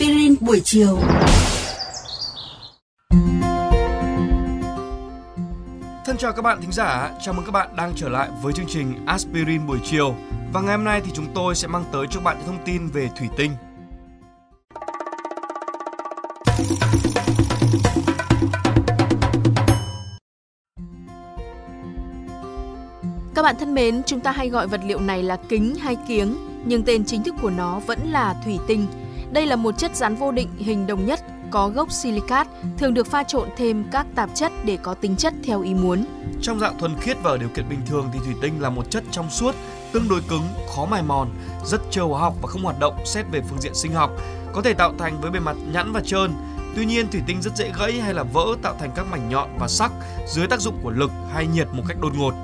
aspirin buổi chiều. Thân chào các bạn thính giả, chào mừng các bạn đang trở lại với chương trình Aspirin buổi chiều. Và ngày hôm nay thì chúng tôi sẽ mang tới cho bạn những thông tin về thủy tinh. Các bạn thân mến, chúng ta hay gọi vật liệu này là kính hay kiếng, nhưng tên chính thức của nó vẫn là thủy tinh. Đây là một chất rắn vô định hình đồng nhất, có gốc silicat, thường được pha trộn thêm các tạp chất để có tính chất theo ý muốn. Trong dạng thuần khiết và ở điều kiện bình thường thì thủy tinh là một chất trong suốt, tương đối cứng, khó mài mòn, rất trơ hóa học và không hoạt động xét về phương diện sinh học, có thể tạo thành với bề mặt nhẵn và trơn. Tuy nhiên, thủy tinh rất dễ gãy hay là vỡ tạo thành các mảnh nhọn và sắc dưới tác dụng của lực hay nhiệt một cách đột ngột.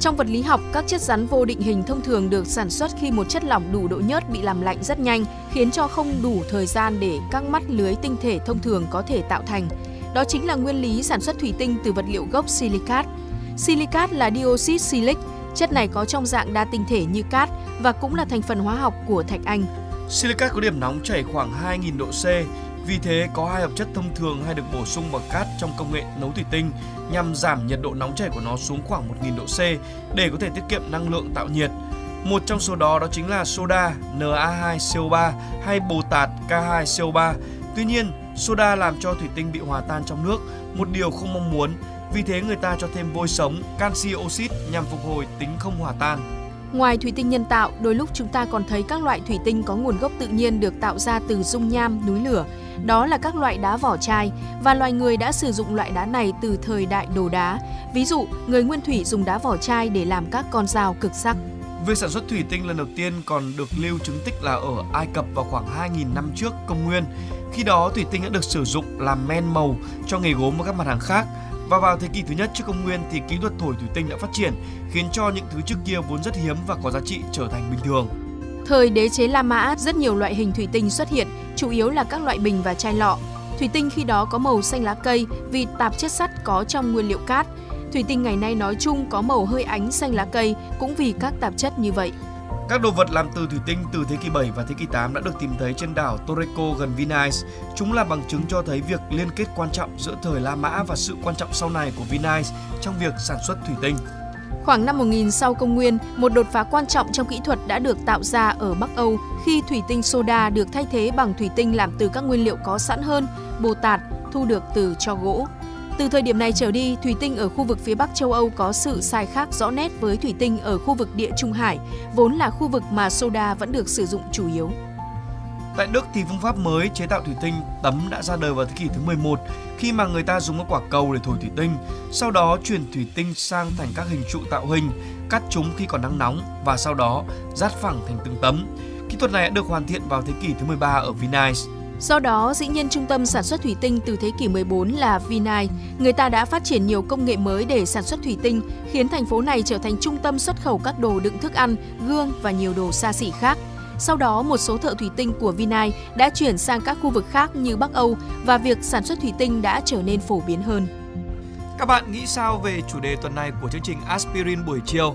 Trong vật lý học, các chất rắn vô định hình thông thường được sản xuất khi một chất lỏng đủ độ nhớt bị làm lạnh rất nhanh, khiến cho không đủ thời gian để các mắt lưới tinh thể thông thường có thể tạo thành. Đó chính là nguyên lý sản xuất thủy tinh từ vật liệu gốc silicat. Silicat là dioxide silic, chất này có trong dạng đa tinh thể như cát và cũng là thành phần hóa học của thạch anh. Silicat có điểm nóng chảy khoảng 2.000 độ C, vì thế có hai hợp chất thông thường hay được bổ sung vào cát trong công nghệ nấu thủy tinh nhằm giảm nhiệt độ nóng chảy của nó xuống khoảng 1.000 độ C để có thể tiết kiệm năng lượng tạo nhiệt. Một trong số đó đó chính là soda Na2CO3 hay bồ tạt K2CO3. Tuy nhiên, soda làm cho thủy tinh bị hòa tan trong nước, một điều không mong muốn. Vì thế người ta cho thêm vôi sống, canxi oxit nhằm phục hồi tính không hòa tan. Ngoài thủy tinh nhân tạo, đôi lúc chúng ta còn thấy các loại thủy tinh có nguồn gốc tự nhiên được tạo ra từ dung nham, núi lửa. Đó là các loại đá vỏ chai và loài người đã sử dụng loại đá này từ thời đại đồ đá. Ví dụ, người nguyên thủy dùng đá vỏ chai để làm các con dao cực sắc. Việc sản xuất thủy tinh lần đầu tiên còn được lưu chứng tích là ở Ai Cập vào khoảng 2.000 năm trước công nguyên. Khi đó, thủy tinh đã được sử dụng làm men màu cho nghề gốm và các mặt hàng khác. Và vào thế kỷ thứ nhất trước công nguyên thì kỹ thuật thổi thủy tinh đã phát triển, khiến cho những thứ trước kia vốn rất hiếm và có giá trị trở thành bình thường. Thời đế chế La Mã, rất nhiều loại hình thủy tinh xuất hiện, chủ yếu là các loại bình và chai lọ. Thủy tinh khi đó có màu xanh lá cây vì tạp chất sắt có trong nguyên liệu cát. Thủy tinh ngày nay nói chung có màu hơi ánh xanh lá cây cũng vì các tạp chất như vậy. Các đồ vật làm từ thủy tinh từ thế kỷ 7 và thế kỷ 8 đã được tìm thấy trên đảo Torreco gần Venice. Chúng là bằng chứng cho thấy việc liên kết quan trọng giữa thời La Mã và sự quan trọng sau này của Venice trong việc sản xuất thủy tinh. Khoảng năm 1000 sau công nguyên, một đột phá quan trọng trong kỹ thuật đã được tạo ra ở Bắc Âu khi thủy tinh soda được thay thế bằng thủy tinh làm từ các nguyên liệu có sẵn hơn, bồ tạt, thu được từ cho gỗ. Từ thời điểm này trở đi, thủy tinh ở khu vực phía Bắc châu Âu có sự sai khác rõ nét với thủy tinh ở khu vực địa Trung Hải, vốn là khu vực mà soda vẫn được sử dụng chủ yếu. Tại Đức thì phương pháp mới chế tạo thủy tinh tấm đã ra đời vào thế kỷ thứ 11 khi mà người ta dùng các quả cầu để thổi thủy tinh, sau đó chuyển thủy tinh sang thành các hình trụ tạo hình, cắt chúng khi còn nắng nóng và sau đó rát phẳng thành từng tấm. Kỹ thuật này đã được hoàn thiện vào thế kỷ thứ 13 ở Venice. Do đó, dĩ nhiên trung tâm sản xuất thủy tinh từ thế kỷ 14 là Vinai. Người ta đã phát triển nhiều công nghệ mới để sản xuất thủy tinh, khiến thành phố này trở thành trung tâm xuất khẩu các đồ đựng thức ăn, gương và nhiều đồ xa xỉ khác. Sau đó, một số thợ thủy tinh của Vinai đã chuyển sang các khu vực khác như Bắc Âu và việc sản xuất thủy tinh đã trở nên phổ biến hơn. Các bạn nghĩ sao về chủ đề tuần này của chương trình Aspirin buổi chiều?